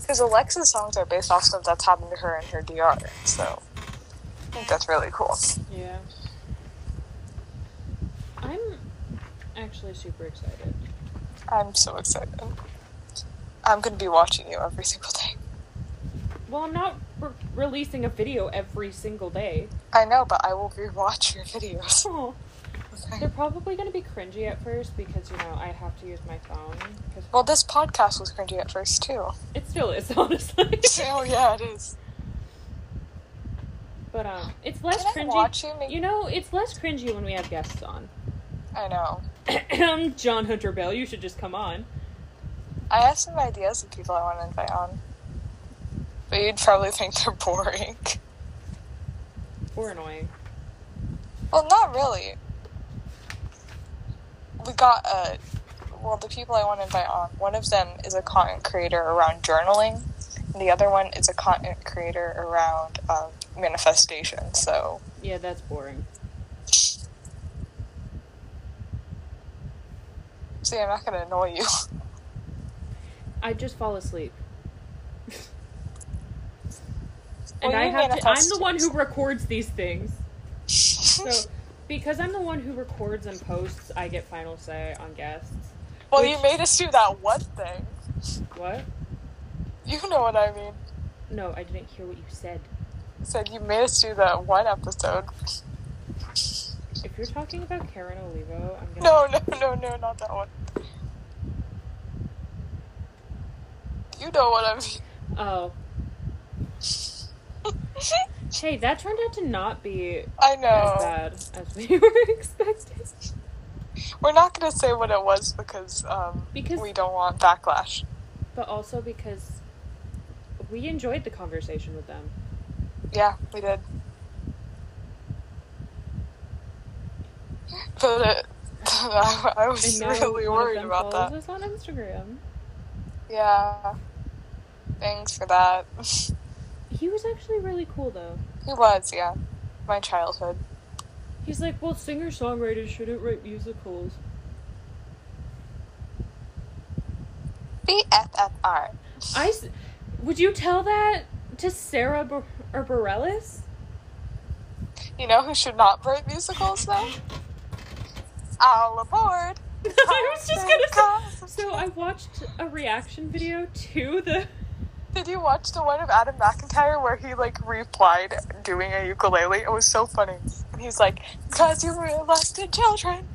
Because Alexa's songs are based off stuff that's happened to her in her DR, so I think that's really cool. yeah. I'm actually super excited. I'm so excited. I'm gonna be watching you every single day. Well, I'm not re- releasing a video every single day. I know, but I will rewatch your videos. Oh. They're probably going to be cringy at first because, you know, I have to use my phone. Cause Well, this podcast was cringy at first too. it still is, honestly. oh yeah, it is. but, um, it's less Can cringy. you You know, it's less cringy when we have guests on. I know. John Hunter Bell, you should just come on. I have some ideas of people I want to invite on, but you'd probably think they're boring. Or annoying. Well, not really. We got a. well the people I want to invite on. One of them is a content creator around journaling, and the other one is a content creator around um, manifestation. So Yeah, that's boring. see, I'm not gonna annoy you. I just fall asleep. Well, and I have to, I'm the one who records these things. So, because I'm the one who records and posts, I get final say on guests. well, which- you made us do that one thing. What? You know what I mean. No, I didn't hear what you said. Said you made us do that one episode. If you're talking about Karen Olivo, I'm gonna. No, no, no, no, not that one. You know what I mean. Oh. Hey, that turned out to not be I know. as bad as we were expecting. We're not gonna say what it was because um Because- we don't want backlash. But also because we enjoyed the conversation with them. Yeah, we did. But it, I, I was really worried about that. us on Instagram. Yeah. Thanks for that. He was actually really cool though. He was, yeah. My childhood. He's like, well, singer songwriters shouldn't write musicals. BFFR. I s- would you tell that to Sarah Bar- or Bareilles? You know who should not write musicals though? All aboard! I was just gonna say. So I watched a reaction video to the. Did you watch the one of Adam McIntosh where he like replied doing a ukulele? It was so funny. And he's like, "Cause you molested children."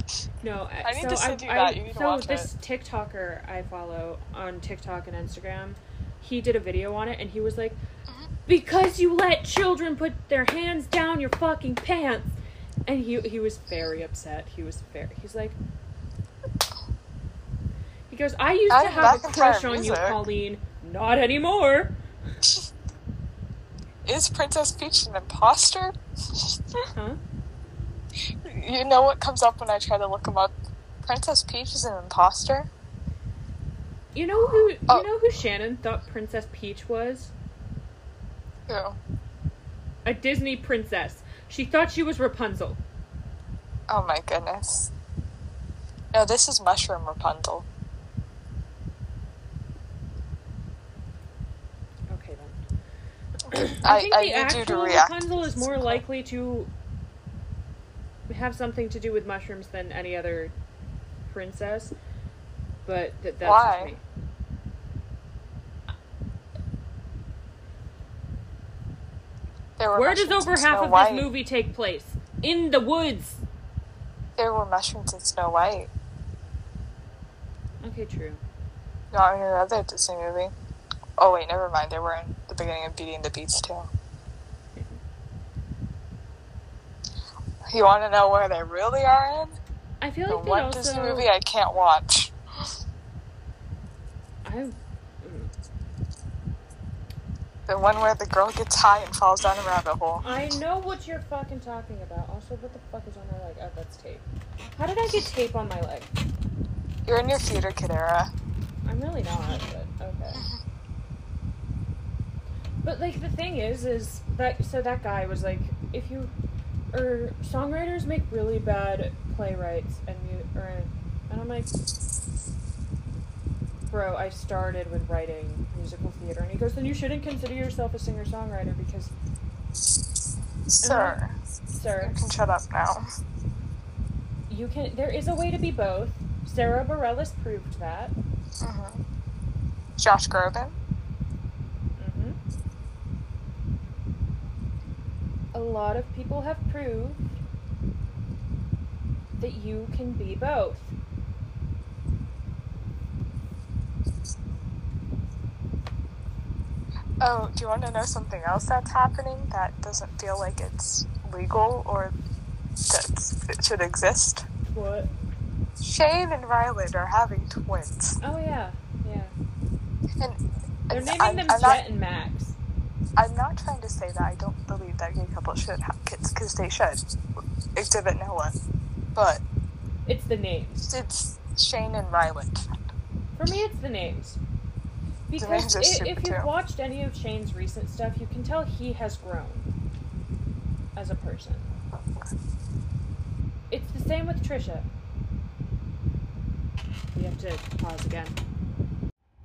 No, I need so to send you I, that. You need to so watch this TikToker I follow on TikTok and Instagram, he did a video on it, and he was like, Mm-hmm. "Because you let children put their hands down your fucking pants," and he he was very upset. He was very. He's like. He goes, I used to have a crush on you, music. Colleen. Not anymore. Is Princess Peach an imposter? Huh? You know what comes up when I try to look him up? Princess Peach is an imposter. You know who? Oh. You know who Shannon thought Princess Peach was? Who? A Disney princess. She thought she was Rapunzel. Oh my goodness. No, this is Mushroom Rapunzel. Okay then. I, I think I, the you actual react. Rapunzel is more likely to have something to do with mushrooms than any other princess. But th- that's Why? just me. Where does over half of White. this movie take place? In the woods. There were mushrooms in Snow White. Okay, true. Not in another Disney movie. Oh wait, never mind. They were in the beginning of Beauty and the Beast too. You want to know where they really are in? I feel like they one also. Disney movie I can't watch. I- The one where the girl gets high and falls down a rabbit hole. I know what you're fucking talking about. Also, what the fuck is on my leg? Oh, that's tape. How did I get tape on my leg? You're in your theater kid era. I'm really not, but okay. But like the thing is, is that so that guy was like, if you or songwriters make really bad playwrights and you or and I'm like, bro, I started with writing musical theater, and he goes, then you shouldn't consider yourself a singer songwriter because, Sir, sir, you can shut up now. you can. There is a way to be both. Sara Bareilles proved that. hmm Josh Groban. hmm A lot of people have proved that you can be both. Oh, do you want to know something else that's happening that doesn't feel like it's legal or that it should exist? What? Shane and Ryland are having twins, Oh yeah, yeah. and, They're naming I'm, them I'm Jet not, and Max. I'm not trying to say that I don't believe that gay couples should have kids because they should. Exhibit no one, but It's the names. it's Shane and Ryland. For me, it's the names. Because names are if you've too. watched any of Shane's recent stuff, you can tell he has grown as a person. It's the same with Trisha. We have to pause again.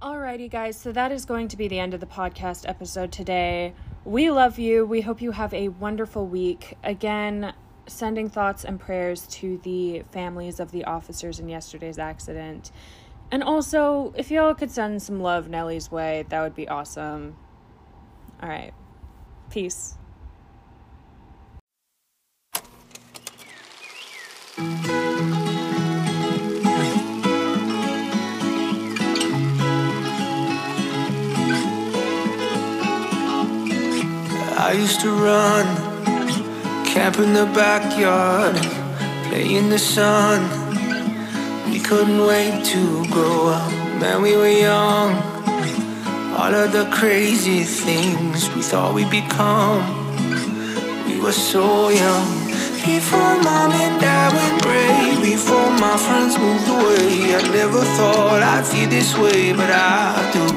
Alrighty, guys, so that is going to be the end of the podcast episode today. We love you. We hope you have a wonderful week. Again, sending thoughts and prayers to the families of the officers in yesterday's accident. And also, if y'all could send some love Nellie's way, that would be awesome. All right. Peace. I used to run, camp in the backyard, play in the sun. We couldn't wait to grow up, man, we were young. All of the crazy things we thought we'd become, we were so young. Before mom and dad went gray, before my friends moved away, I never thought I'd feel this way, but I do.